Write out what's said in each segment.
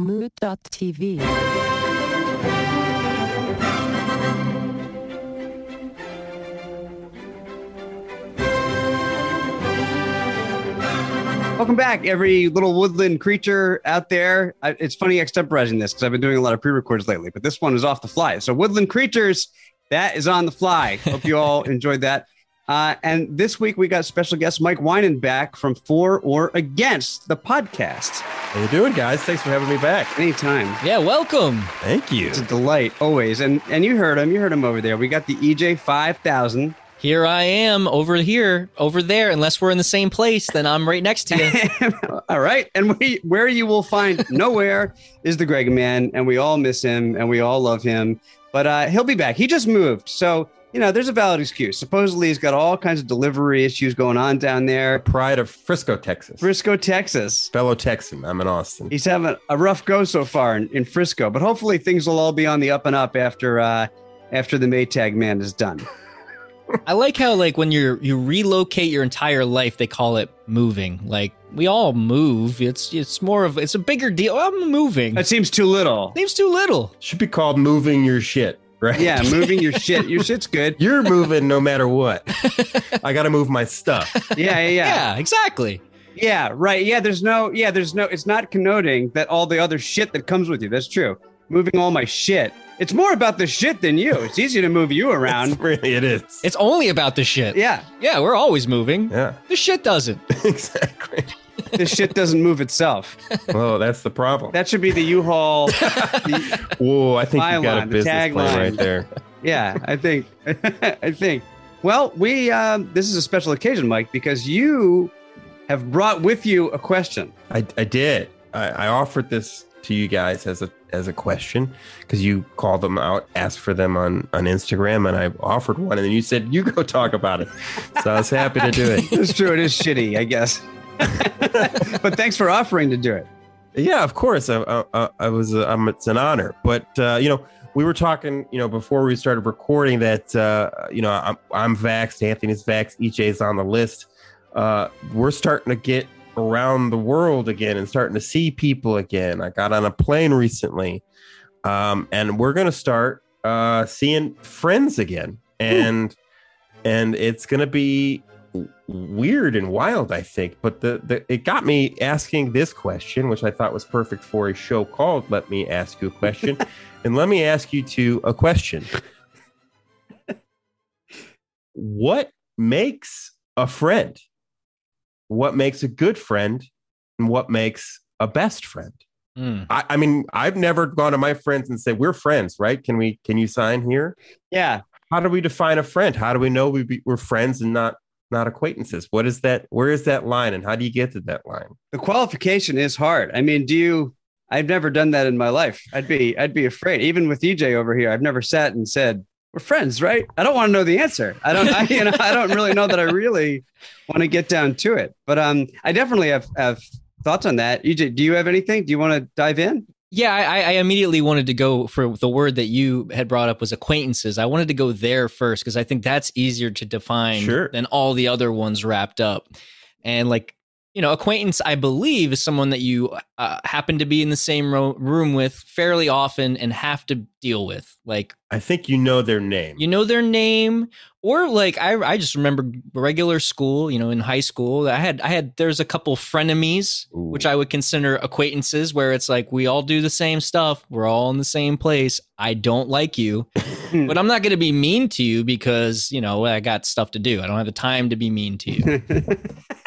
Mood.tv. Welcome back, every little woodland creature out there. I, it's funny extemporizing this because I've been doing a lot of pre-records lately, but this one is off the fly. So, woodland creatures, that is on the fly. Hope you all enjoyed that. Uh, and this week we got special guest Mike Winan back from For or Against the podcast. How you doing, guys? Thanks for having me back. Anytime. Yeah, welcome. Thank you. It's a delight always. And and you heard him. You heard him over there. We got the EJ five thousand. Here I am over here, over there. Unless we're in the same place, then I'm right next to you. all right. And we, where you will find nowhere is the Greg man, and we all miss him and we all love him. But uh, he'll be back. He just moved, so you know there's a valid excuse. Supposedly he's got all kinds of delivery issues going on down there, Pride of Frisco, Texas. Frisco, Texas. Fellow Texan. I'm in Austin. He's having a rough go so far in, in Frisco, but hopefully things will all be on the up and up after uh, after the Maytag man is done. I like how like when you're you relocate your entire life, they call it moving. Like we all move. It's it's more of it's a bigger deal. I'm moving. That seems too little. Seems too little. Should be called moving your shit, right? Yeah, moving your shit. Your shit's good. You're moving no matter what. I got to move my stuff. Yeah, yeah, yeah. Yeah, exactly. Yeah, right. Yeah, there's no, yeah, there's no, it's not connoting that all the other shit that comes with you. That's true. Moving all my shit. It's more about the shit than you. It's easy to move you around. really, it is. It's only about the shit. Yeah, Yeah, we're always moving. yeah, The shit doesn't. exactly. The shit doesn't move itself. Well, that's the problem. That should be the U-Haul. the- Whoa, I think you got a business plan tagline. right there. yeah, I think, I think. Well, we, um, this is a special occasion, Mike, because you have brought with you a question. I, I did. I, I offered this to you guys as a as a question because you called them out, asked for them on on Instagram, and I offered one, and then you said you go talk about it. So I was happy to do it. It's true. It is shitty, I guess. But thanks for offering to do it. Yeah, of course. I, I, I- was. Uh, um, it's an honor. But uh, you know, we were talking. You know, before we started recording, that uh, you know, I'm I'm vaxxed. Anthony's vaxxed. EJ's on the list. Uh, we're starting to get around the world again and starting to see people again. I got on a plane recently, um, and we're gonna start uh, seeing friends again, and and it's gonna be weird and wild, I think. But the, the it got me asking this question, which I thought was perfect for a show called "Let Me Ask You a Question," and let me ask you two a question. what makes a friend? What makes a good friend? And what makes a best friend? Hmm. I, I mean, I've never gone to my friends and said, "We're friends, right? Can we? Can you sign here?" Yeah. How do we define a friend? How do we know we be, we're friends and not not acquaintances? What is that? Where is that line, and how do you get to that line? The qualification is hard. I mean, do you I've never done that in my life. I'd be I'd be afraid. Even with EJ over here, I've never sat and said, "We're friends, right?" I don't want to know the answer. I don't I, you know, I don't really know that I really want to get down to it. But um I definitely have have thoughts on that. EJ, do you have anything? Do you want to dive in? Yeah, I, I immediately wanted to go for the word that you had brought up was acquaintances. I wanted to go there first because I think that's easier to define Sure. than all the other ones wrapped up. And like, you know, acquaintance, I believe, is someone that you uh, happen to be in the same ro- room with fairly often and have to deal with. Like, I think you know their name. you know their name, or like I, I just remember regular school. You know, in high school, I had I had there's a couple frenemies Ooh. which I would consider acquaintances, where it's like we all do the same stuff, we're all in the same place. I don't like you, but I'm not going to be mean to you because you know I got stuff to do. I don't have the time to be mean to you.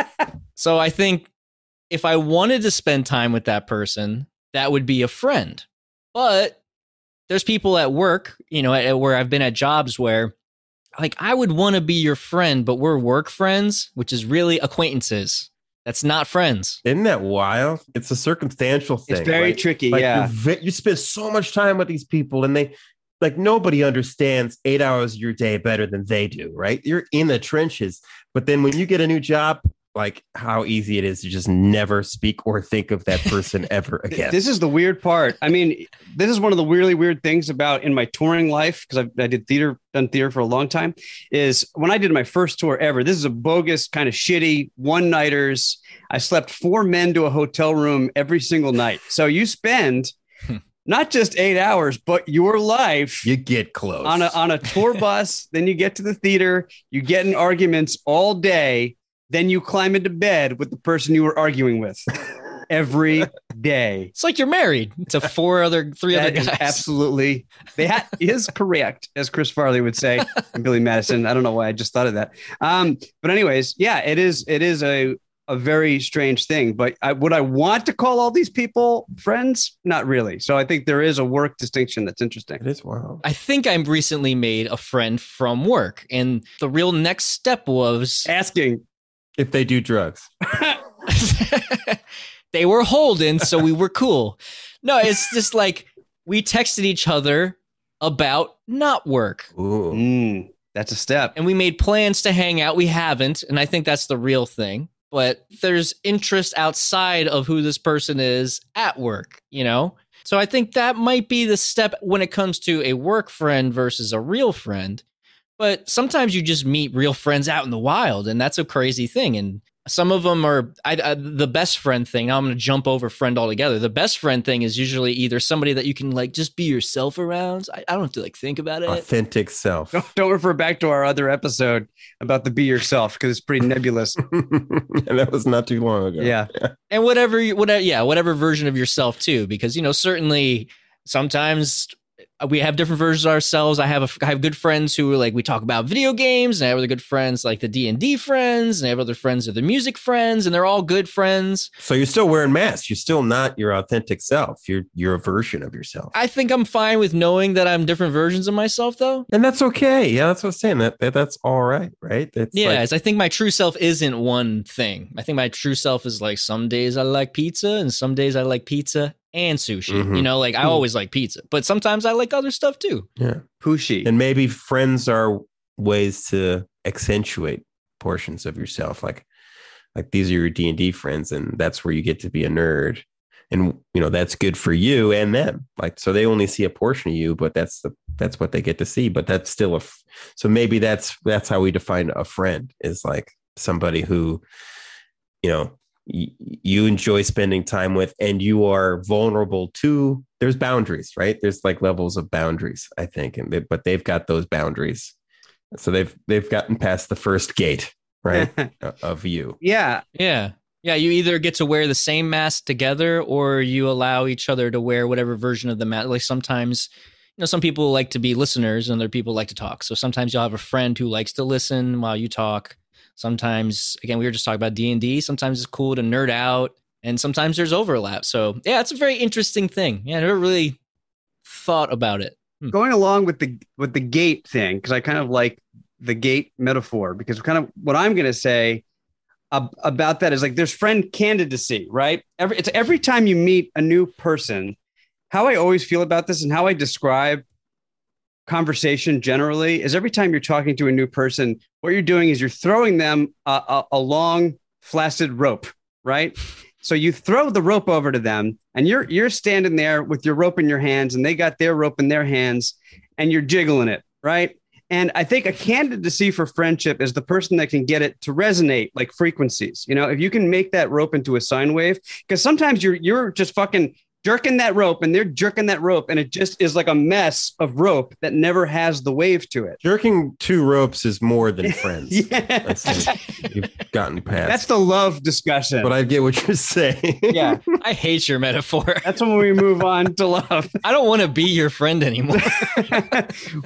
so I think if I wanted to spend time with that person, that would be a friend. But there's people at work, you know, at, where I've been at jobs where like I would want to be your friend, but we're work friends, which is really acquaintances. That's not friends. Isn't that wild? It's a circumstantial thing. It's very right? tricky. Like yeah. you're you spend so much time with these people, and they like nobody understands eight hours of your day better than they do, right? You're in the trenches, but then when you get a new job, like how easy it is to just never speak or think of that person ever again. This is the weird part. I mean, this is one of the really weird things about in my touring life because I, I did theater, done theater for a long time. Is when I did my first tour ever. This is a bogus kind of shitty one nighters. I slept four men to a hotel room every single night. So you spend hmm. not just eight hours, but your life you get close on a on a tour bus. then you get to the theater. You get in arguments all day. Then you climb into bed with the person you were arguing with every day. It's like you're married to four other, three That other is guys. absolutely that is correct, as Chris Farley would say, and Billy Madison. I don't know why I just thought of that. Um, but anyways, yeah, it is. It is a a very strange thing. But I, would I want to call all these people friends? Not really. So I think there is a work distinction that's interesting. It is wild. I think I recently made a friend from work, and the real next step was Asking. If they do drugs, they were holding, so we were cool. No, it's just like we texted each other about not work. ooh, Mm, that's a step. and we made plans to hang out. We haven't, and I think that's the real thing. But there's interest outside of who this person is at work, you know? So I think that might be the step when it comes to a work friend versus a real friend. But sometimes you just meet real friends out in the wild, and that's a crazy thing. And some of them are I, I, the best friend thing. Now I'm going to jump over friend altogether. The best friend thing is usually either somebody that you can like just be yourself around. I, I don't have to like think about it. authentic self. Don't, don't refer back to our other episode about the be yourself because it's pretty nebulous. and that was not too long ago. Yeah. and whatever whatever yeah whatever version of yourself too because you know certainly sometimes Uh, we have different versions of ourselves i have a, I have good friends who are like we talk about video games and i have other good friends like the d&d friends and i have other friends who are the music friends and they're all good friends So you're still wearing masks. You're still not your authentic self. You're you're a version of yourself. i think i'm fine with knowing that i'm different versions of myself though and that's okay. Yeah, that's what I'm saying. That, that that's all right, right? That's yeah, like- I think my true self isn't one thing. I think my true self is like some days I like pizza and some days I like pizza and sushi. Mhm. You know, like I Hmm. always like pizza, but sometimes I like other stuff too. yeah. Pushy. And maybe friends are ways to accentuate portions of yourself. Like like these are your D and D friends, and that's where you get to be a nerd. And you know that's good for you and them. Like so, they only see a portion of you, but that's the that's what they get to see. But that's still a. f- So maybe that's that's how we define a friend is like somebody who, you know, y- you enjoy spending time with, and you are vulnerable to. There's boundaries, right? There's like levels of boundaries, I think, and they, but they've got those boundaries, so they've they've gotten past the first gate, right, of you. yeah. Yeah. Yeah, you either get to wear the same mask together or you allow each other to wear whatever version of the mask. Like sometimes, you know, some people like to be listeners and other people like to talk. So sometimes you'll have a friend who likes to listen while you talk. Sometimes, again, we were just talking about D&D. Sometimes it's cool to nerd out and sometimes there's overlap. So yeah, it's a very interesting thing. Yeah, I never really thought about it. Hmm. going along with the with the gate thing because I kind of like the gate metaphor because kind of what I'm going to say ab- about that is like there's friend candidacy, right? Every it's every time you meet a new person, how I always feel about this and how I describe conversation generally is every time you're talking to a new person, what you're doing is you're throwing them a, a, a long flaccid rope, right? So you throw the rope over to them, and you're you're standing there with your rope in your hands, and they got their rope in their hands, and you're jiggling it, right? And I think a candidacy for friendship is the person that can get it to resonate like frequencies. You know, if you can make that rope into a sine wave, because sometimes you're you're just fucking jerking that rope and they're jerking that rope, and it just is like a mess of rope that never has the wave to it. Jerking two ropes is more than friends. Yeah, You've gotten past. that's the love discussion. but I get what you're saying. yeah, I hate your metaphor. that's when we move on to love. I don't want to be your friend anymore.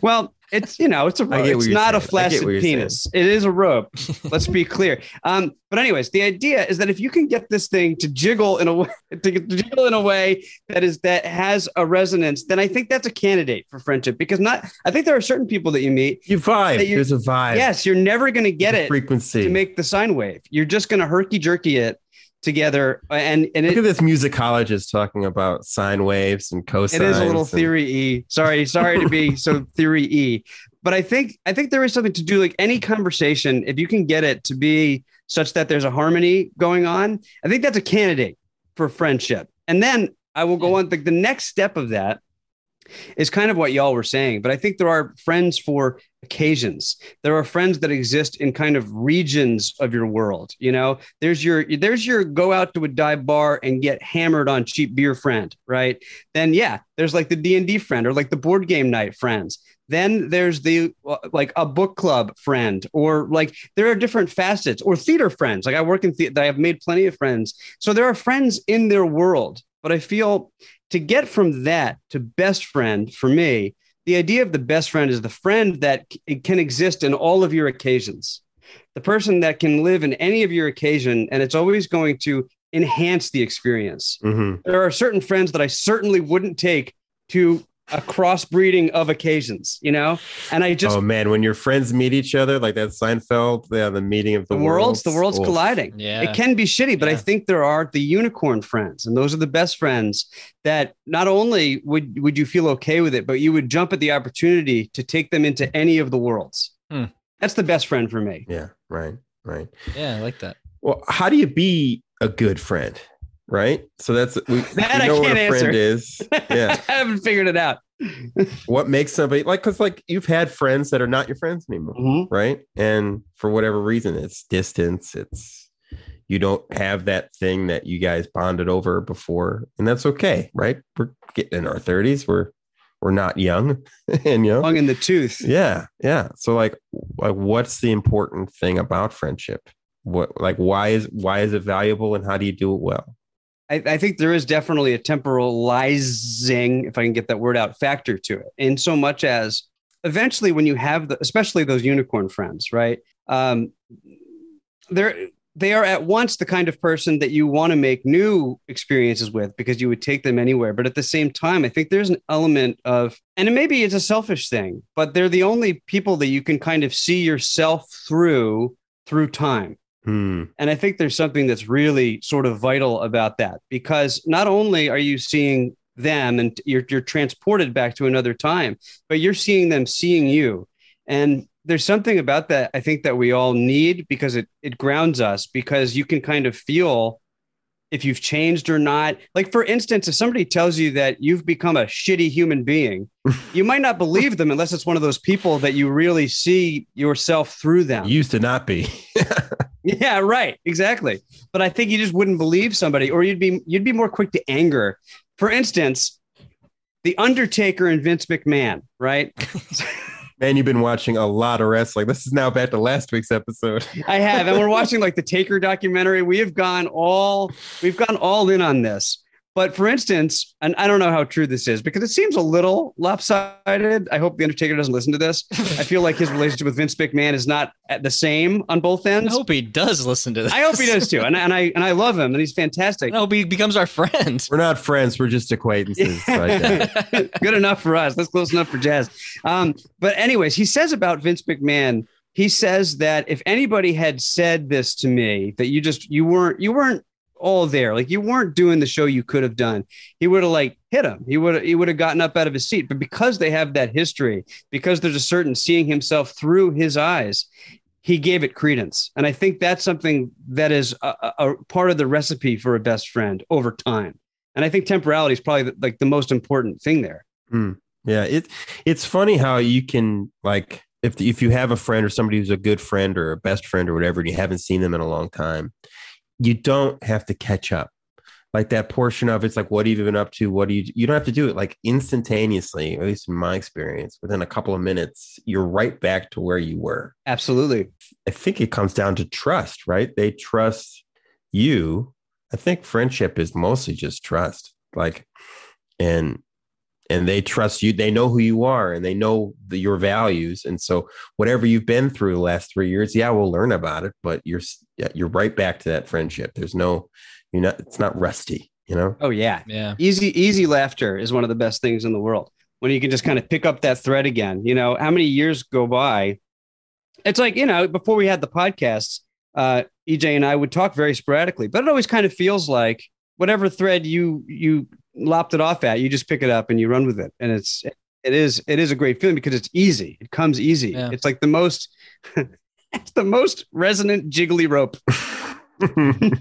well, it's you know, it's a rope. It's not a saying. Get flaccid penis. It is a rope. Let's be clear. Um, but anyways, the idea is that if you can get this thing to jiggle in a way to jiggle in a way that is that has a resonance, then I think that's a candidate for friendship. Because not, I think there are certain people that you meet. You vibe. There's a vibe. Yes, you're never going to get There's it Frequency. to make the sine wave. You're just going to herky jerky it together, and and Look it, at this musicologist talking about sine waves and cosines. it is a little and- theory e. Sorry, sorry to be so theory e, but I think I think there is something to do like any conversation if you can get it to be such that there's a harmony going on. I think that's a candidate for friendship. And then I will go on. The, the next step of that is kind of what y'all were saying, but I think there are friends for occasions. There are friends that exist in kind of regions of your world. You know, there's your there's your go out to a dive bar and get hammered on cheap beer friend, right? Then yeah, there's like the D and D friend or like the board game night friends. Then there's the like a book club friend, or like there are different facets, or theater friends. Like I work in theater, I have made plenty of friends. So there are friends in their world, but I feel to get from that to best friend for me, the idea of the best friend is the friend that can exist in all of your occasions, the person that can live in any of your occasion, and it's always going to enhance the experience. Mhm. There are certain friends that I certainly wouldn't take to a crossbreeding of occasions, you know, and I just oh man, when your friends meet each other, like that Seinfeld, yeah, the meeting of the, the worlds, the worlds Oof. colliding. Yeah. It can be shitty, but I think there are the unicorn friends, and those are the best friends that not only would would you feel okay with it, but you would jump at the opportunity to take them into any of the worlds. Hmm. That's the best friend for me. Yeah, right, right. Yeah, I like that. Well, how do you be a good friend? Right. So that's we, That we I know what can't a friend answer. is. Yeah. I haven't figured it out. what makes somebody like because like you've had friends that are not your friends anymore, Mhm. right? And for whatever reason, it's distance. It's you don't have that thing that you guys bonded over before, and that's okay, right? We're getting in our thirties. We're we're not young, and you know, Long in the tooth. yeah, yeah. So like, like, what's the important thing about friendship? What like why is why is it valuable, and how do you do it well? I, I think there is definitely a temporalizing, if I can get that word out, factor to it. In so much as eventually, when you have the, especially those unicorn friends, right? Um, they're they are at once the kind of person that you want to make new experiences with because you would take them anywhere. But at the same time, I think there's an element of, and maybe it's a selfish thing, but they're the only people that you can kind of see yourself through through time. Hmm. And I think there's something that's really sort of vital about that because not only are you seeing them and you're, you're transported back to another time, but you're seeing them seeing you. And there's something about that I think that we all need because it, it grounds us because you can kind of feel if you've changed or not. Like, for instance, if somebody tells you that you've become a shitty human being, you might not believe them unless it's one of those people that you really see yourself through them. Used to not be. Yeah, right. Exactly. But I think you just wouldn't believe somebody, or you'd be you'd be more quick to anger. For instance, the Undertaker and Vince McMahon, right? Man, you've been watching a lot of wrestling. This is now back to last week's episode. I have, and we're watching like the Taker documentary. We have gone all we've gone all in on this. But for instance, and I don't know how true this is because it seems a little lopsided. I hope the Undertaker doesn't listen to this. I feel like his relationship with Vince McMahon is not at the same on both ends. I hope he does listen to this. I hope he does too, and, and I and I love him, and he's fantastic. I hope he becomes our friend. We're not friends. We're just acquaintances. So I. Good enough for us. That's close enough for Jazz. Um, but anyways, he says about Vince McMahon. He says that if anybody had said this to me, that you just you weren't you weren't all there, like you weren't doing the show you could have done, he would have like hit him. He would he would have gotten up out of his seat. But because they have that history, because there's a certain seeing himself through his eyes, he gave it credence. And I think that's something that is a, a, part of the recipe for a best friend over time. And I think temporality is probably the, like the most important thing there. Hmm. Yeah, it it's funny how you can like if if you have a friend or somebody who's a good friend or a best friend or whatever, and you haven't seen them in a long time, you don't have to catch up. Like that portion of it's like, what have you been up to? What do you? You don't have to do it like instantaneously. At least in my experience, within a couple of minutes, you're right back to where you were. Absolutely. I think it comes down to trust, right? They trust you. I think friendship is mostly just trust. Like, and and they trust you. They know who you are and they know the, your values. And so, whatever you've been through the last three years, yeah, we'll learn about it. But you're you're right back to that friendship. There's no, you're not. It's not rusty. You know. Oh yeah. Yeah. Easy easy laughter is one of the best things in the world. When you can just kind of pick up that thread again. You know, how many years go by? It's like, you know, before we had the podcasts, uh, EJ and I would talk very sporadically, but it always kind of feels like whatever thread you you lopped it off at, you just pick it up and you run with it. And it's It is it is a great feeling because it's easy. It comes easy. Yeah. It's like the most it's the most resonant jiggly rope.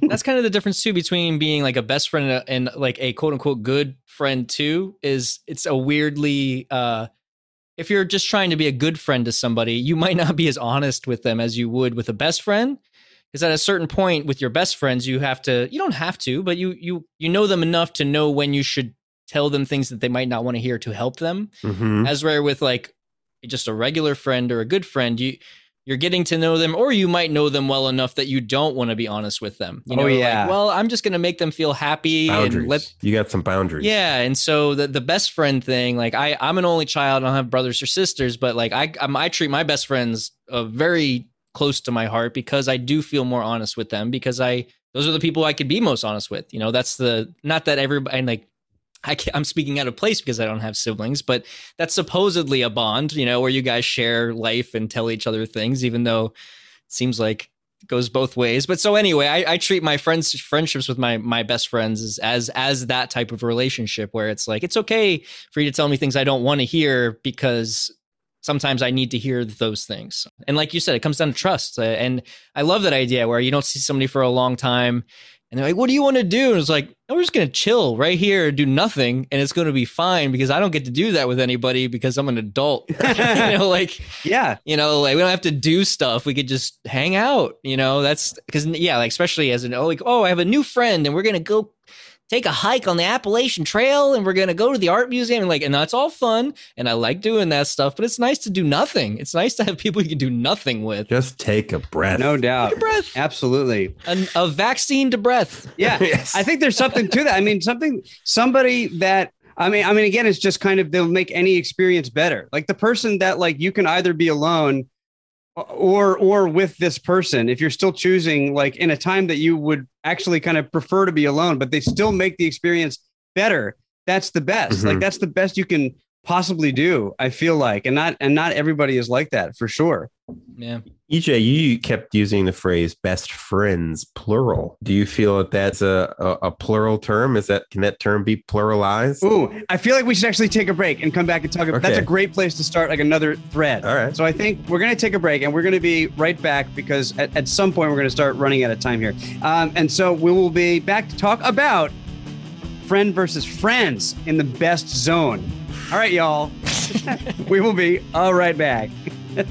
That's kind of the difference too between being like a best friend and, a, and like a quote unquote good friend too. Is it's a weirdly uh, if you're just trying to be a good friend to somebody, you might not be as honest with them as you would with a best friend. Because at a certain point with your best friends, you have to you don't have to, but you you you know them enough to know when you should tell them things that they might not want to hear to help them. Mhm. as where with like just a regular friend or a good friend you you're getting to know them or you might know them well enough that you don't want to be honest with them you know, Oh, know like, yeah. well i'm just going to make them feel happy Boundaries. and let you got some boundaries. yeah and so the, the best friend thing like i i'm an only child i don't have brothers or sisters but like i I'm, i treat my best friends uh, very close to my heart because i do feel more honest with them because i those are the people i could be most honest with you know that's the not that everybody and like I I'm speaking out of place because I don't have siblings, but that's supposedly a bond, you know, where you guys share life and tell each other things, even though it seems like it goes both ways. But so anyway, I, I treat my friends friendships with my my best friends as, as as that type of relationship where it's like it's okay for you to tell me things I don't want to hear because sometimes I need to hear those things. And like you said, it comes down to trust. Uh, and I love that idea where you don't see somebody for a long time and they're like, what do you want to do? And it's like, no, we're just going to chill right here, do nothing, and it's going to be fine because I don't get to do that with anybody because I'm an adult. you know, like, Yeah. you know, like we don't have to do stuff. We could just hang out, you know, that's because, yeah, like, especially as an, oh, like, oh, I have a new friend and we're going to go take a hike on the Appalachian Trail and we're going to go to the art museum and like, and that's all fun. And I like doing that stuff, but it's nice to do nothing. It's nice to have people you can do nothing with. Just take a breath. No doubt. Take a breath. Absolutely. An, a vaccine to breath. Yeah. Yes. I think there's something to that. I mean, something somebody that I mean, I mean, again, it's just kind of they'll make any experience better. Like the person that like you can either be alone or or with this person if you're still choosing like in a time that you would actually kind of prefer to be alone, but they still make the experience better. That's the best. Like Mhm. that's the best you can possibly do. I feel like, and not and not everybody is like that for sure. Yeah. EJ, you kept using the phrase "best friends" plural. Do you feel that that's a, a, a plural term? Is that can that term be pluralized? Ooh, I feel like we should actually take a break and come back and talk about that's a great place to start like another thread. All right. So I think we're going to take a break and we're going to be right back because at, at some point we're going to start running out of time here. Um, and so we will be back to talk about friend versus friends in the best zone. All right, y'all. we will be all right back.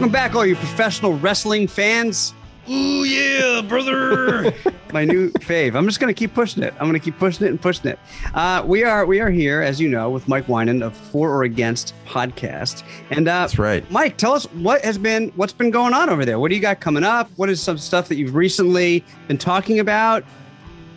Welcome back, all you professional wrestling fans. Ooh, yeah, brother. my new fave. I'm just going to keep pushing it. I'm going to keep pushing it and pushing it. Uh, we are we are here, as you know, with Mike Winan of For or Against podcast. And uh, That's right. Mike, tell us what has been what's been going on over there. What do you got coming up? What is some stuff that you've recently been talking about?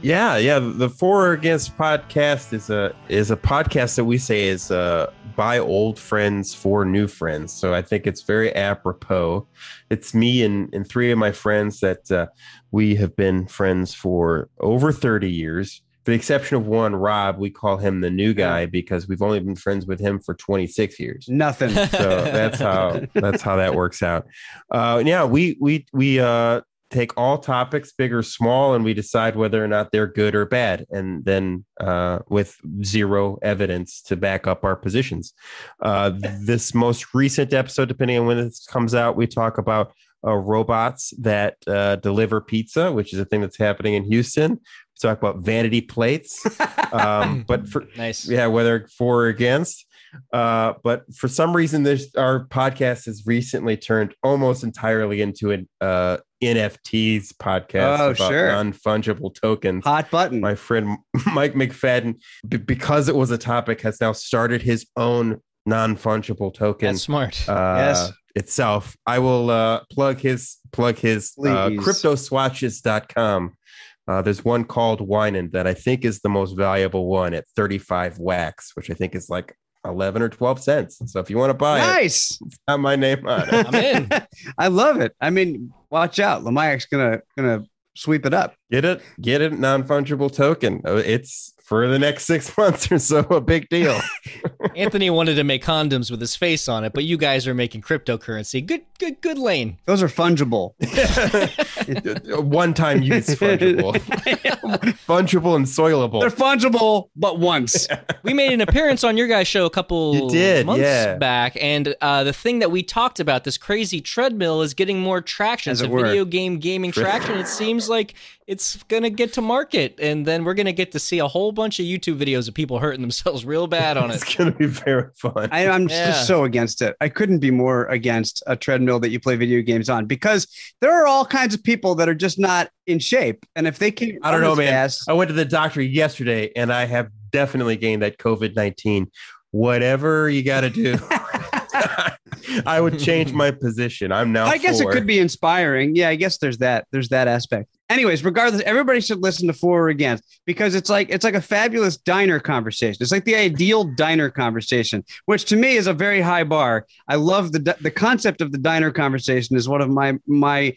Yeah, yeah. The For or Against podcast is a is a podcast that we say is uh, by old friends for new friends. So I think it's very apropos. It's me and, and three of my friends that uh, we have been friends for over thirty years. For the exception of one, Rob, we call him the new guy because we've only been friends with him for twenty six years. Nothing. so that's how that's how that works out. Uh, yeah, we we we uh, take all topics, big or small, and we decide whether or not they're good or bad, and then uh, with zero evidence to back up our positions. Uh, this most recent episode, depending on when this comes out, we talk about. Uh, robots that uh, deliver pizza, which is a thing that's happening in Houston. We talk about vanity plates, um, but for nice. yeah, whether for or against. Uh, but for some reason, this our podcast has recently turned almost entirely into an uh, NFTs podcast Oh, about sure. non-fungible tokens. Hot button. My friend Mike McFadden, b- because it was a topic, has now started his own non-fungible token That's smart. uh, Yes. itself. I will uh, plug his plug his uh, cryptoswatches.com Uh, there's one called Winan that I think is the most valuable one at 35 wax, which I think is like 11 or 12 cents. So if you want to buy it, Nice. it's got my name on it. I'm in. I love it. I mean, watch out. Lamayak's gonna gonna sweep it up. Get it, get it, non fungible token. Uh, It's for the next six months or so a big deal. Anthony wanted to make condoms with his face on it, but you guys are making cryptocurrency. Good, good, good lane. Those are fungible. one time use fungible, fungible and soilable. They're fungible, but once. We made an appearance on your guys' show a couple You did, months yeah. back, and uh, the thing that we talked about, this crazy treadmill, is getting more traction. As It's it a were. video game gaming Tre- traction. It seems like it's gonna get to market, and then we're gonna get to see a whole bunch of YouTube videos of people hurting themselves real bad on it. It's gonna be very fun. I, I'm Yeah. just so against it. I couldn't be more against a treadmill that you play video games on because there are all kinds of people that are just not in shape, and if they can't, I don't know, man. fast- I went to the doctor yesterday, and I have definitely gained that COVID nineteen. Whatever you got to do, I would change my position. I'm now. I guess it could be inspiring. Yeah, I guess there's that. There's that aspect. Anyways, regardless, everybody should listen to For or Against because it's like it's like a fabulous diner conversation. It's like the ideal diner conversation, which to me is a very high bar. I love the the concept of the diner conversation is one of my my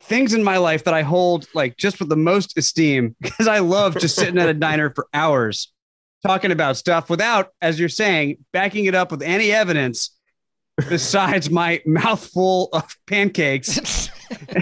things in my life that I hold like just with the most esteem because I love just sitting at a diner for hours talking about stuff without, as you're saying, backing it up with any evidence besides my mouthful of pancakes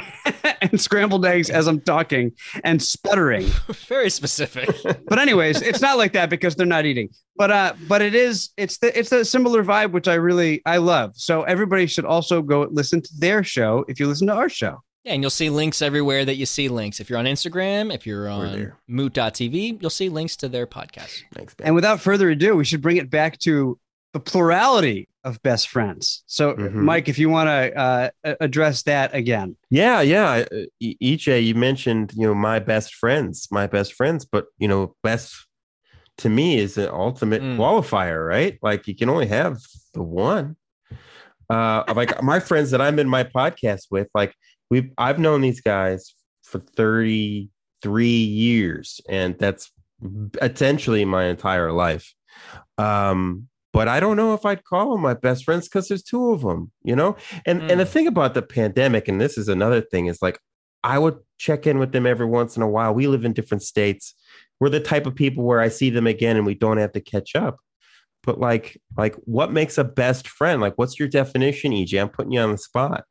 and scrambled eggs as I'm talking and sputtering. Very specific. But anyways, it's not like that because they're not eating. But uh, but it is. It's the it's a similar vibe which I really I love. So everybody should also go listen to their show if you listen to our show. Yeah, and you'll see links everywhere that you see links. If you're on Instagram, if you're on there. moot.tv, you'll see links to their podcast. Thanks, And without further ado, we should bring it back to the plurality of best friends. So, Mhm. Mike, if you want to uh, address that again, Yeah, yeah. Uh, EJ, you mentioned you know my best friends, my best friends, but you know best to me is an ultimate Mm. qualifier, right? Like you can only have the one. Uh, like my friends that I'm in my podcast with, like we've I've known these guys for 33 years, and that's essentially my entire life. Um, but I don't know if I'd call them my best friends because there's two of them, you know. And and the thing about the pandemic, and this is another thing, is like I would check in with them every once in a while. We live in different states. We're the type of people where I see them again and we don't have to catch up. But like, like what makes a best friend? Like, what's your definition, EJ? I'm putting you on the spot.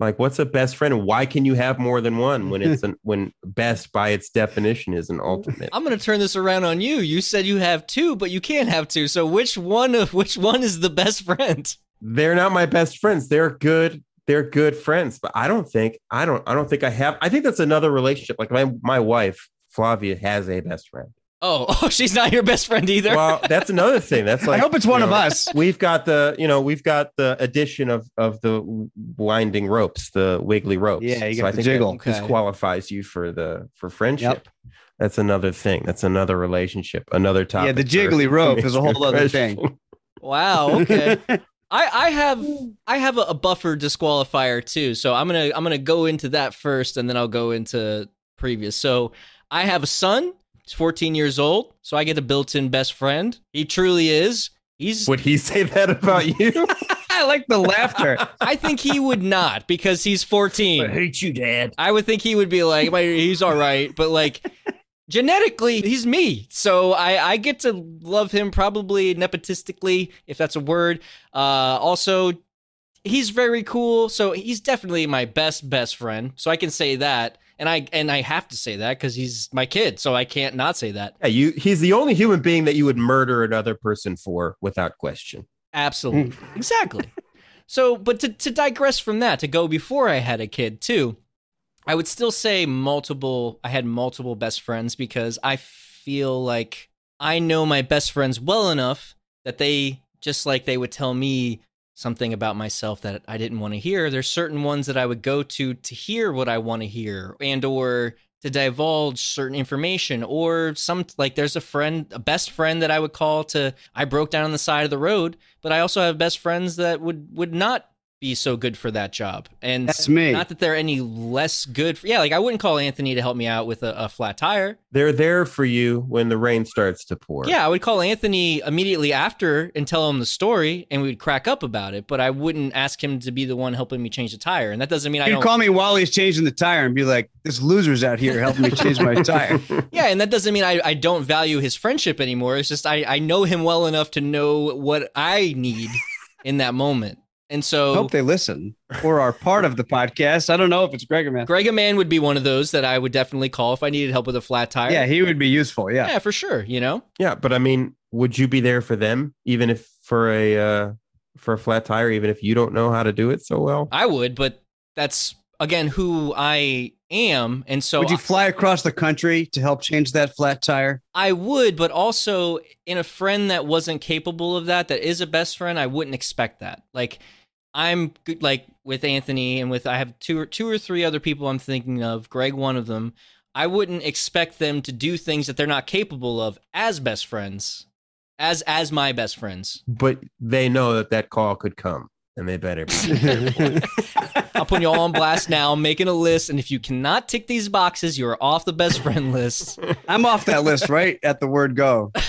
Like, what's a best friend? And why can you have more than one when it's an when best by its definition is an ultimate? I'm going to turn this around on you. You said you have two, but you can't have two. So which one of which one is the best friend? they're not my best friends. They're good. They're good friends, but I don't think I don't I don't think I have. I think that's another relationship. Like my my wife Flavia has a best friend. Oh, oh, she's not your best friend either. Well, that's another thing. That's like I hope it's one you of us. We've got the you know we've got the addition of of the winding ropes, the wiggly ropes. Yeah, you so got I the think jiggle. that disqualifies you for the for friendship. That's another thing. That's another relationship. Another topic. Yeah, the for- jiggly rope is a whole other thing. wow. Okay. I, I have I have a, a buffer disqualifier too, so I'm gonna I'm gonna go into that first, and then I'll go into previous. So I have a son. He's 14 years old, so I get a built-in best friend. He truly is. He's. Would he say that about you? I like the laughter. I think he would not because he's 14. I hate you, Dad. I would think he would be like, he's all right, but like genetically, he's me. So I, I get to love him probably nepotistically, if that's a word. Uh, also, he's very cool. So he's definitely my best best friend. So I can say that, and I and I have to say that because he's my kid. So I can't not say that. Yeah, you. He's the only human being that you would murder another person for without question. Absolutely. Hmm. exactly. So, but to, to digress from that, to go before I had a kid too, I would still say multiple, I had multiple best friends because I feel like I know my best friends well enough that they, just like they would tell me something about myself that I didn't want to hear, there's certain ones that I would go to to hear what I want to hear and or to divulge certain information or some like there's a friend a best friend that I would call to I broke down on the side of the road but I also have best friends that would would not be so good for that job. And That's me. Not that they're any less good. For, yeah, like I wouldn't call Anthony to help me out with a, a flat tire. They're there for you when the rain starts to pour. Yeah, I would call Anthony immediately after and tell him the story, and we would crack up about it. But I wouldn't ask him to be the one helping me change the tire, and that doesn't mean I You'd don't. call me while he's changing the tire and be like, "This loser's out here helping me change my tire." yeah, and that doesn't mean I, I don't value his friendship anymore. It's just I, I know him well enough to know what I need in that moment. And so I Hope they listen or are part of the podcast. I don't know if it's Gregor man. Greg Man would be one of those that I would definitely call if I needed help with a flat tire. Yeah, he would be useful. Yeah. yeah, for sure. You know, Yeah, but I mean, would you be there for them even if for a uh for a flat tire, even if you don't know how to do it so well? I would, but that's again who I am, and so would you fly across the country to help change that flat tire? I would, but also in a friend that wasn't capable of that, that is a best friend, I wouldn't expect that. Like I'm good, like with Anthony and with I have two or two or three other people I'm thinking of, Greg one of them. I wouldn't expect them to do things that they're not capable of as best friends, as as my best friends. But they know that that call could come, and they better. Be. I'll putting you all on blast now. I'm making a list, and if you cannot tick these boxes, you are off the best friend list. I'm off that list right at the word go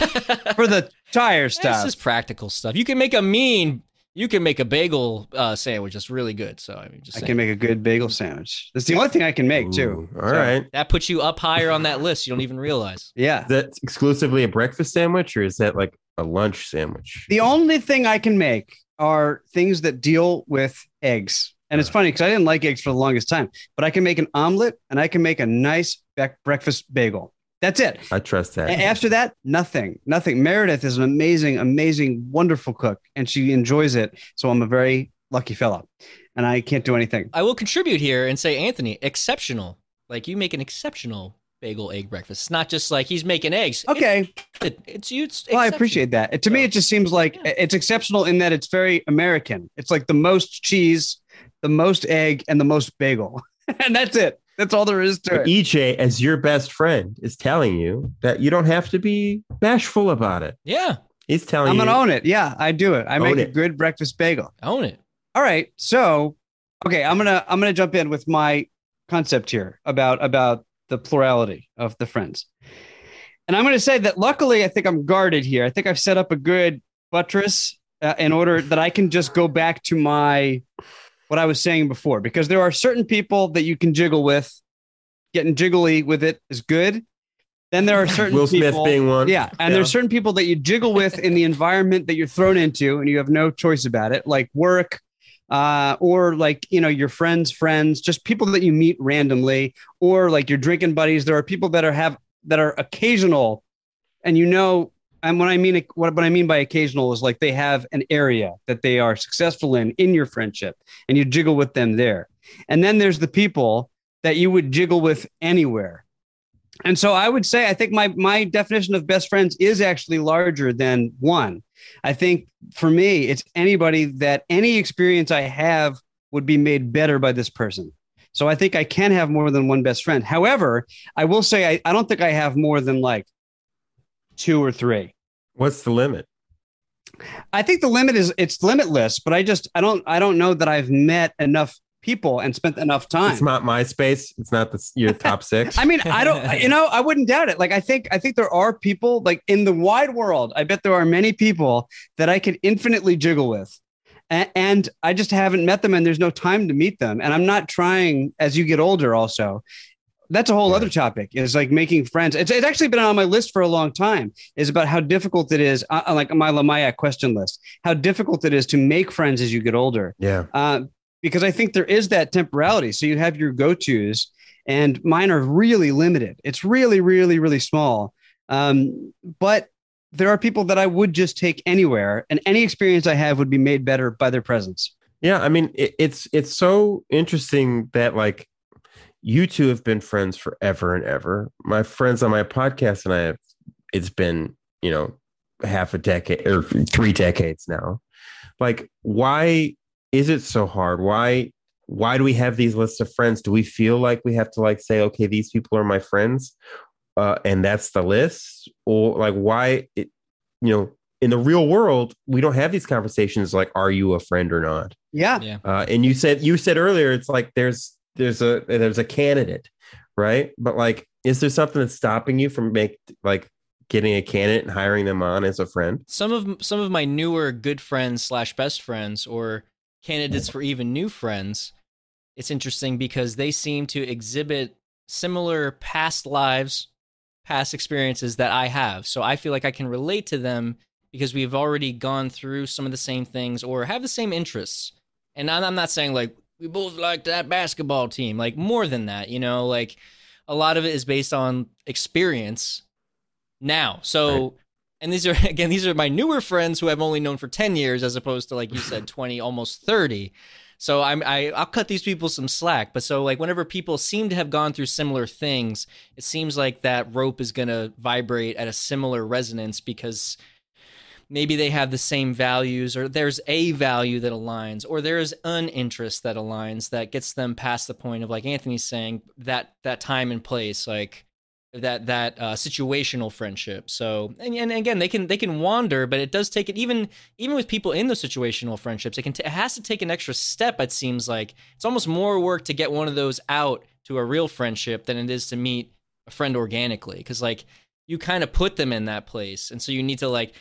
for the tire It's stuff. just practical stuff. You can make a mean. You can make a bagel uh, sandwich that's really good. So I mean, just I saying. can make a good bagel sandwich. That's the only thing I can make too. Ooh, all So, right. that puts you up higher on that list. You don't even realize. Yeah. Is that exclusively a breakfast sandwich, or is that like a lunch sandwich? The only thing I can make are things that deal with eggs. And it's funny because I didn't like eggs for the longest time, but I can make an omelet and I can make a nice bec- breakfast bagel. That's it. I trust that. A- After that, nothing, nothing. Meredith is an amazing, amazing, wonderful cook, and she enjoys it. So I'm a very lucky fella, and I can't do anything. I will contribute here and say, Anthony, exceptional. Like you make an exceptional bagel egg breakfast. It's not just like he's making eggs. Okay, It- it's you. It's well, I appreciate that. It- to me, it just seems like it's exceptional in that it's very American. It's like the most cheese, the most egg, and the most bagel, and that's it. That's all there is to But it. EJ, as your best friend, is telling you that you don't have to be bashful about it. Yeah, He's telling I'm you. gonna own it. Yeah, I do it. I Own make a good breakfast bagel. own it. All right. So, okay, I'm gonna I'm gonna jump in with my concept here about about the plurality of the friends, and I'm gonna say that luckily I think I'm guarded here. I think I've set up a good buttress uh, in order that I can just go back to my what I was saying before because there are certain people that you can jiggle with. Getting jiggly with it is good. Then there are certain Will Smith people, being one. yeah, and Yeah. there's certain people that you jiggle with in the environment that you're thrown into, and you have no choice about it, like work, uh, or like you know your friends' friends, just people that you meet randomly, or like your drinking buddies. There are people that are have that are occasional, and you know, and when I mean what what I mean by occasional is like they have an area that they are successful in in your friendship, and you jiggle with them there. And then there's the people that you would jiggle with anywhere. And so I would say I think my my definition of best friends is actually larger than one. I think for me it's anybody that any experience I have would be made better by this person. So I think I can have more than one best friend. However, I will say I, I don't think I have more than like two or three. What's the limit? I think the limit is it's limitless, but I just I don't I don't know that I've met enough people and spent enough time. It's not MySpace. It's not the, your top six. I mean, I don't, you know, I wouldn't doubt it. Like, I think, I think there are people like in the wide world. I bet there are many people that I could infinitely jiggle with, and, and I just haven't met them, and there's no time to meet them. And I'm not trying as you get older. Also, that's a whole Yeah. other topic. Is like making friends. It's, it's actually been on my list for a long time. Is about how difficult it is, uh, like my Lamaya question list. How difficult it is to make friends as you get older yeah. uh, because I think there is that temporality. So you have your go tos, and mine are really limited. It's really, really, really small. Um, but there are people that I would just take anywhere, and any experience I have would be made better by their presence. Yeah, I mean, it, it's it's so interesting that like you two have been friends forever and ever. My friends on my podcast and I have it's been, you know, half a decade or three decades now. Like, why is it so hard? Why why do we have these lists of friends? Do we feel like we have to like say, okay, these people are my friends, uh, and that's the list, or like why it, you know, in the real world, we don't have these conversations like, "Are you a friend or not?" Yeah. Yeah. Uh, and you said you said earlier, it's like there's there's a there's a candidate, right? But like, is there something that's stopping you from make like getting a candidate and hiring them on as a friend? some of some of my newer good friends slash best friends or candidates for even new friends it's interesting because they seem to exhibit similar past lives past experiences that i have so i feel like i can relate to them because we've already gone through some of the same things or have the same interests and i'm, I'm not saying like we both like that basketball team like more than that you know like a lot of it is based on experience now. So and these are again these are my newer friends who i've only known for 10 years as opposed to like you said 20 almost 30 so i'm I, i'll cut these people some slack but so like whenever people seem to have gone through similar things it seems like that rope is going to vibrate at a similar resonance because maybe they have the same values or there's a value that aligns or there's an interest that aligns that gets them past the point of like anthony's saying that that time and place like that that uh, situational friendship. So and, and again they can they can wander but it does take it even even with people in those situational friendships it can t- it has to take an extra step it seems like. It's almost more work to get one of those out to a real friendship than it is to meet a friend organically because like you kind of put them in that place and so you need to like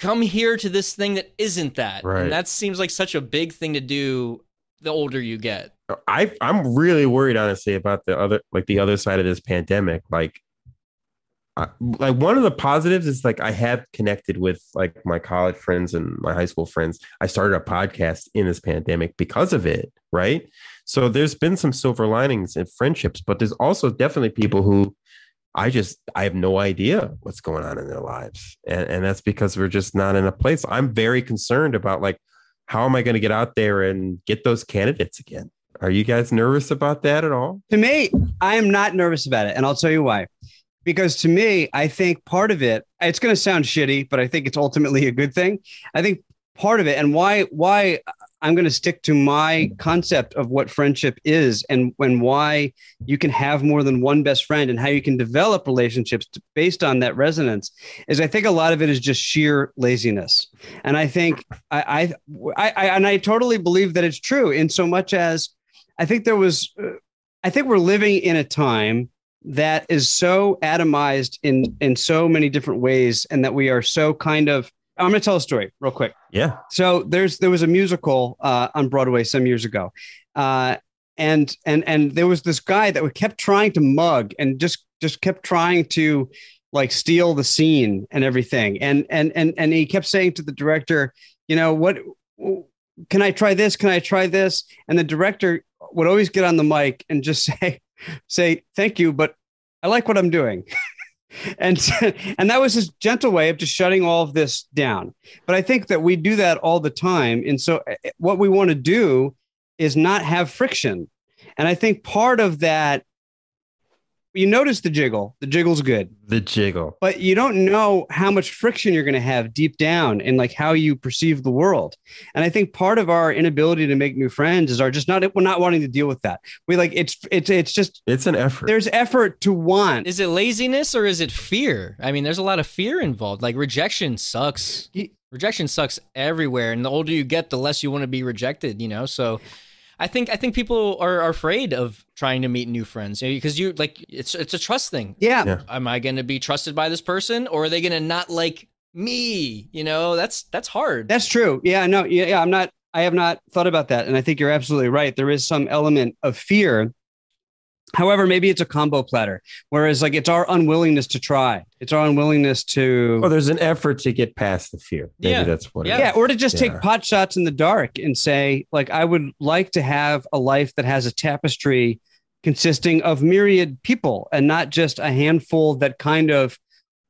come here to this thing that isn't that Right. and that seems like such a big thing to do the older you get I I'm really worried honestly about the other like the other side of this pandemic. Like, I, like one of the positives is like I have connected with like my college friends and my high school friends. I started a podcast in this pandemic because of it, right? So there's been some silver linings in friendships, but there's also definitely people who I just I have no idea what's going on in their lives, and and that's because we're just not in a place. I'm very concerned about like how am I going to get out there and get those candidates again? Are you guys nervous about that at all? To me, I am not nervous about it. And I'll tell you why. Because to me, I think part of it, it's going to sound shitty, but I think it's ultimately a good thing. I think part of it and why why I'm going to stick to my concept of what friendship is and when why you can have more than one best friend and how you can develop relationships based on that resonance is I think a lot of it is just sheer laziness. And I think I I, I, I and I totally believe that it's true in so much as I think there was uh, I think we're living in a time that is so atomized in in so many different ways and that we are so kind of I'm going to tell a story real quick. Yeah. So there's there was a musical uh, on Broadway some years ago, uh, and and and there was this guy that kept trying to mug and just just kept trying to like steal the scene and everything, and and and and he kept saying to the director, you know what, can I try this? Can I try this? And the director would always get on the mic and just say say thank you, but I like what I'm doing. and and that was his gentle way of just shutting all of this down. But i think that we do that all the time. And so eh, what we want to do is not have friction. And i think part of that you notice the jiggle the jiggle's good The jiggle. but you don't know how much friction you're going to have deep down in like how you perceive the world and i think part of our inability to make new friends is our just not we're not wanting to deal with that we like it's it's it's just It's an effort. there's effort to want Is it laziness or is it fear? I mean, there's a lot of fear involved. Like rejection sucks. Ye- Rejection sucks everywhere, and the older you get, the less you want to be rejected. You know, so I think I think people are, are afraid of trying to meet new friends because you like it's it's a trust thing. yeah Yeah. Am I going to be trusted by this person, or are they going to not like me? You know, that's that's hard. That's true. Yeah, no, yeah, yeah. I'm not. I have not thought about that, and I think you're absolutely right. There is some element of fear. However, maybe it's a combo platter. Whereas, like, it's our unwillingness to try. It's our unwillingness to, well, there's an effort to get past the fear. Maybe Yeah. that's what it Yeah. yeah, or to just Yeah. take pot shots in the dark and say, like, I would like to have a life that has a tapestry consisting of myriad people and not just a handful that kind of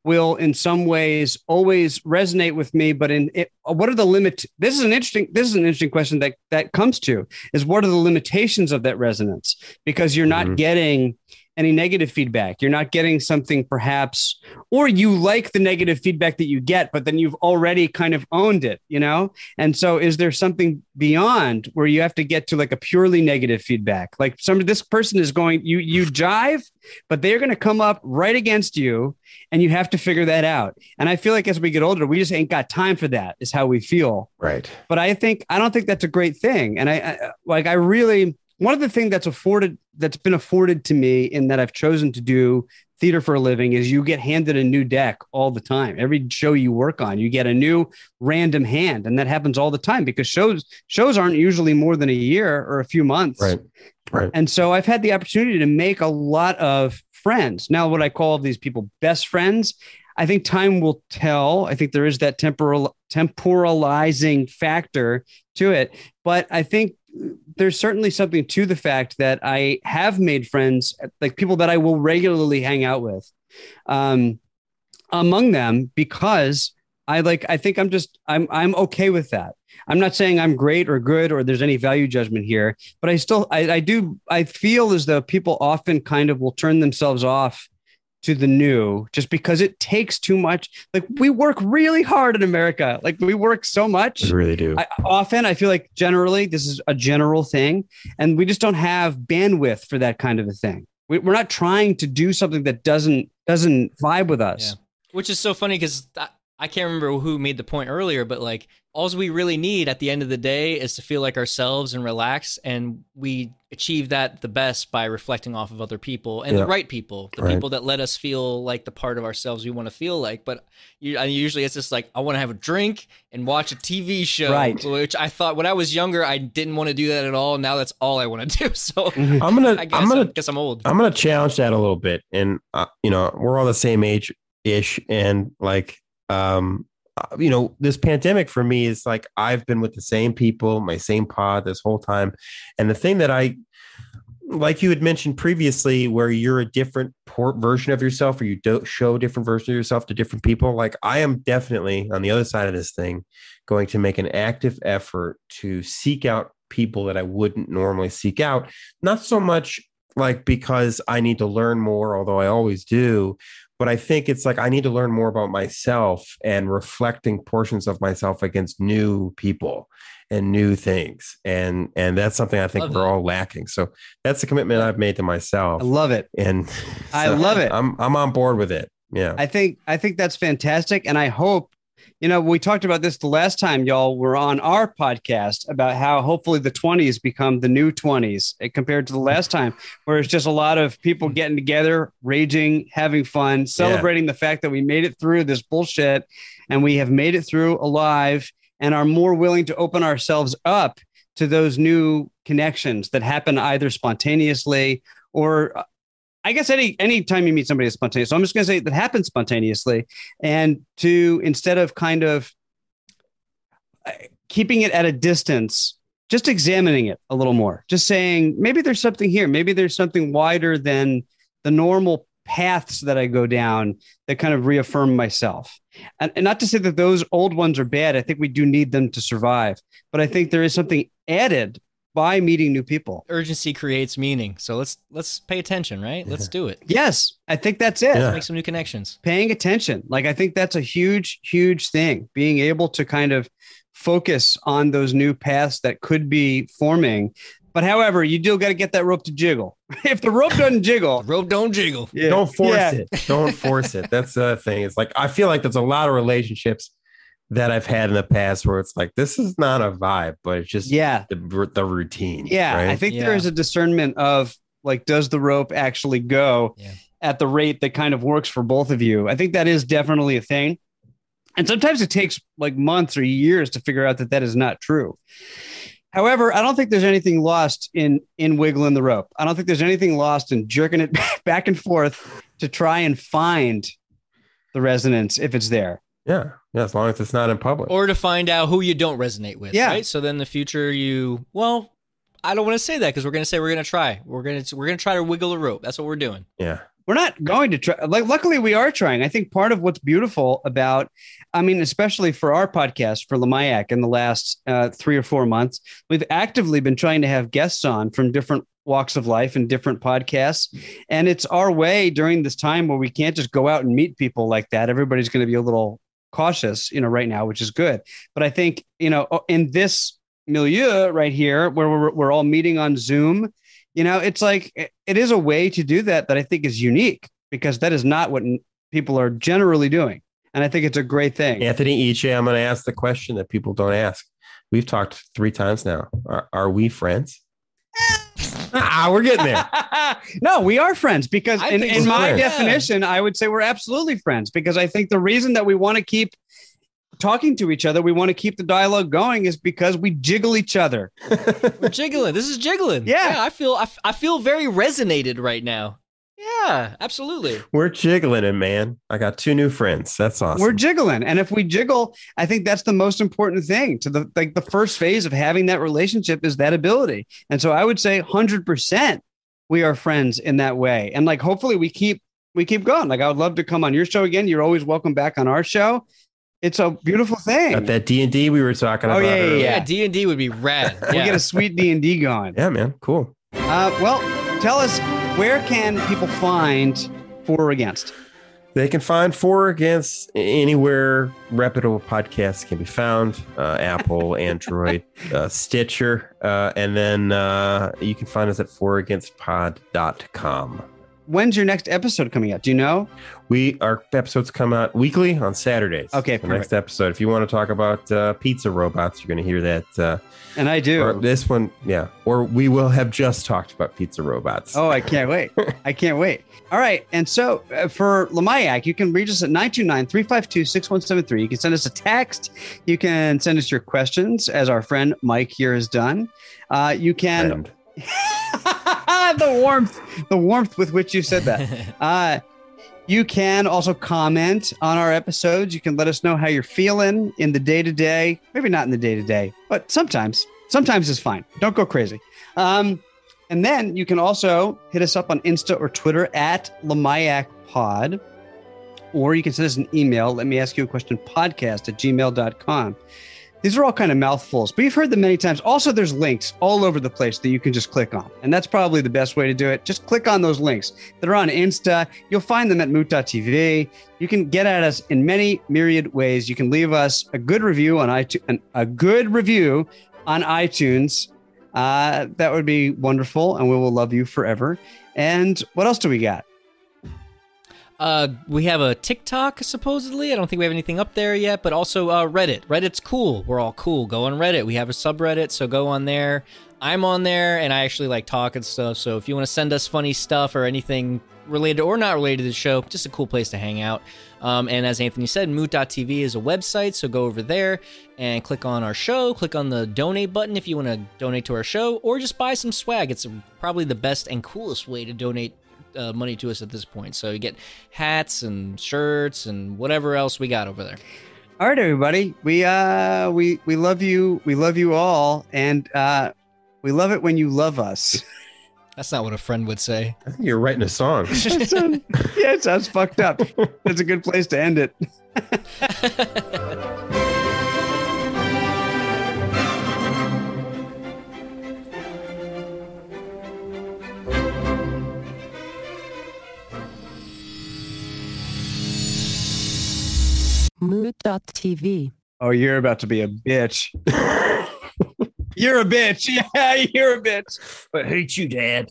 will in some ways always resonate with me but in it what are the limit this is an interesting this is an interesting question that that comes to is what are the limitations of that resonance because you're not Mhm. getting any negative feedback. You're not getting something perhaps, or you like the negative feedback that you get, but then you've already kind of owned it, you know? And so is there something beyond where you have to get to like a purely negative feedback? Like some this person is going, you you jive, but they're going to come up right against you and you have to figure that out. And I feel like as we get older, we just ain't got time for that, is how we feel. Right. But I think I don't think that's a great thing. And I, I like I really one of the things that's afforded that's been afforded to me in that I've chosen to do theater for a living is you get handed a new deck all the time. Every show you work on, you get a new random hand, and that happens all the time because shows shows aren't usually more than a year or a few months. Right. Right. And so I've had the opportunity to make a lot of friends. Now, what I call these people best friends, I think time will tell. I think there is that temporal temporalizing factor to it, but I think there's certainly something to the fact that I have made friends, like people that I will regularly hang out with. Um, among them, because I like, I think I'm just, I'm, I'm okay with that. I'm not saying I'm great or good or there's any value judgment here, but I still, I, I do, I feel as though people often kind of will turn themselves off to the new just because it takes too much. Like we work really hard in America. Like we work so much. We really do. I, often I feel like generally this is a general thing, and we just don't have bandwidth for that kind of a thing. We, we're not trying to do something that doesn't doesn't vibe with us. Yeah. Which is so funny because I, can't remember who made the point earlier, but like all we really need at the end of the day is to feel like ourselves and relax, and we achieve that the best by reflecting off of other people and Yeah. the right people, the Right. people that let us feel like the part of ourselves we want to feel like. But usually it's just like I want to have a drink and watch a TV show, Right. Which I thought when I was younger I didn't want to do that at all. Now that's all I want to do. So Mhm. I'm gonna I guess I'm gonna I guess I'm old. I'm gonna challenge that a little bit, and uh, you know we're all the same age ish, and like um you know this pandemic for me is like I've been with the same people, my same pod this whole time, and the thing that I like you had mentioned previously, where you're a different port version of yourself, or you don't show a different version of yourself to different people. Like I am definitely on the other side of this thing, going to make an active effort to seek out people that I wouldn't normally seek out. Not so much like because I need to learn more, although I always do. But I think it's like I need to learn more about myself and reflecting portions of myself against new people and new things. And and that's something I think Love we're that. all lacking. So that's the commitment I've made to myself. I love it. And I love it. I'm I'm on board with it. Yeah. I think I think that's fantastic, and I hope you know we talked about this the last time y'all were on our podcast about how hopefully the 20s become the new 20s eh, compared to the last time where it's just a lot of people getting together raging having fun celebrating the fact that we made it through this bullshit and we have made it through alive and are more willing to open ourselves up to those new connections that happen either spontaneously or uh, I guess any any time you meet somebody that's spontaneous. So I'm just going to say that happens spontaneously, and to instead of kind of uh, keeping it at a distance, just examining it a little more. Just saying maybe there's something here. Maybe there's something wider than the normal paths that I go down that kind of reaffirm myself. And, and not to say that those old ones are bad. I think we do need them to survive, but I think there is something added by meeting new people. Urgency creates meaning. So let's let's pay attention, right? Let's do it. Yes, I think that's it. Yeah. Make some new connections. paying attention. Like I think that's a huge, huge thing. Being able to kind of focus on those new paths that could be forming. But however, you do got to get that rope to jiggle. if the rope doesn't jiggle, Rope don't jiggle. yeah, Don't force yeah. it. Don't force it. That's the thing. It's like I feel like there's a lot of relationships that I've had in the past where it's like this is not a vibe, but it's just Yeah, the the routine. yeah. right? I think Yeah. there is a discernment of like, does the rope actually go Yeah. at the rate that kind of works for both of you? I think that is definitely a thing. And sometimes it takes like months or years to figure out that that is not true. However, I don't think there's anything lost in in wiggling the rope. I don't think there's anything lost in jerking it back and forth to try and find the resonance if it's there. Yeah, yeah. As long as it's not in public. Or to find out who you don't resonate with. Yeah. Right. So then in the future you well, I don't want to say that because we're gonna say we're gonna try. We're gonna we're gonna try to wiggle the rope. That's what we're doing. yeah, We're not going to try. Like, luckily, we are trying. I think part of what's beautiful about, I mean, especially for our podcast for Lamayak in the last uh, three or four months, we've actively been trying to have guests on from different walks of life and different podcasts. And it's our way during this time where we can't just go out and meet people like that. Everybody's going to be a little cautious, you know, right now, which is good. But I think, you know, in this milieu right here where we're, we're all meeting on Zoom, you know, it's like it is a way to do that that I think is unique because that is not what people are generally doing. And I think it's a great thing. Anthony Iche, I'm going to ask the question that people don't ask. We've talked three times now. Are, are we friends? ah, we're getting there. no, we are friends because I in, in my friends. definition, I would say we're absolutely friends because I think the reason that we want to keep talking to each other, we want to keep the dialogue going is because we jiggle each other. We're jiggling. This is jiggling. Yeah. I feel I, f- I feel very resonated right now. Yeah, absolutely. We're jiggling it, man. I got two new friends. That's awesome. We're jiggling. And if we jiggle, I think that's the most important thing to the like the first phase of having that relationship is that ability. And so I would say 100% we are friends in that way. And like hopefully we keep we keep going. Like I would love to come on your show again. You're always welcome back on our show. It's a beautiful thing. got that D and D we were talking Oh, about. yeah, yeah, yeah. Yeah, D and D would be rad. We'll get a sweet D&D going. yeah, man. Cool. Uh, well, tell us where can people find for or against? They can find For or Against anywhere reputable podcasts can be found uh, Apple, Android, uh, Stitcher. Uh, and then uh, you can find us at foragainstpod.com. When's your next episode coming out? Do you know? We our episodes come out weekly on Saturdays. Okay, the next episode. If you want to talk about uh, pizza robots, you're going to hear that. Uh, And I do. or this one, yeah. Or we will have just talked about pizza robots. Oh, I can't wait. I can't wait. All right. And so uh, for Lamayak, you can reach us at 929 352 6173. You can send us a text. You can send us your questions, as our friend Mike here has done. Uh, you can. The warmth, the warmth with which you said that. Uh, you can also comment on our episodes. You can let us know how you're feeling in the day to day. Maybe not in the day to day, but sometimes. Sometimes is fine. Don't go crazy. Um, and then you can also hit us up on Insta or Twitter at Lamayak Pod, or you can send us an email. Let me ask you a question podcast at gmail.com. These are all kind of mouthfuls, but you've heard them many times. Also, there's links all over the place that you can just click on. And that's probably the best way to do it. Just click on those links. They're on Insta. You'll find them at moot.tv. You can get at us in many myriad ways. You can leave us a good review on iTunes, a good review on iTunes. Uh, that would be wonderful, and we will love you forever. And what else do we got? Uh, we have a TikTok supposedly. I don't think we have anything up there yet, but also uh, Reddit. Reddit's cool. We're all cool. Go on Reddit. We have a subreddit, so go on there. I'm on there, and I actually like talking stuff. So if you want to send us funny stuff or anything related or not related to the show, just a cool place to hang out. Um, and as Anthony said, Moot.tv is a website, so go over there and click on our show. Click on the donate button if you want to donate to our show, or just buy some swag. It's probably the best and coolest way to donate uh, money to us at this point. So you get hats and shirts and whatever else we got over there. All right, everybody. We uh we we love you. We love you all, and uh we love it when you love us. That's not what a friend would say. I think you're writing a song. That yeah, it sounds fucked up. That's a good place to end it. Mood.tv. Oh, you're about to be a bitch. you're a bitch. Yeah, you're a bitch. I hate you, Dad.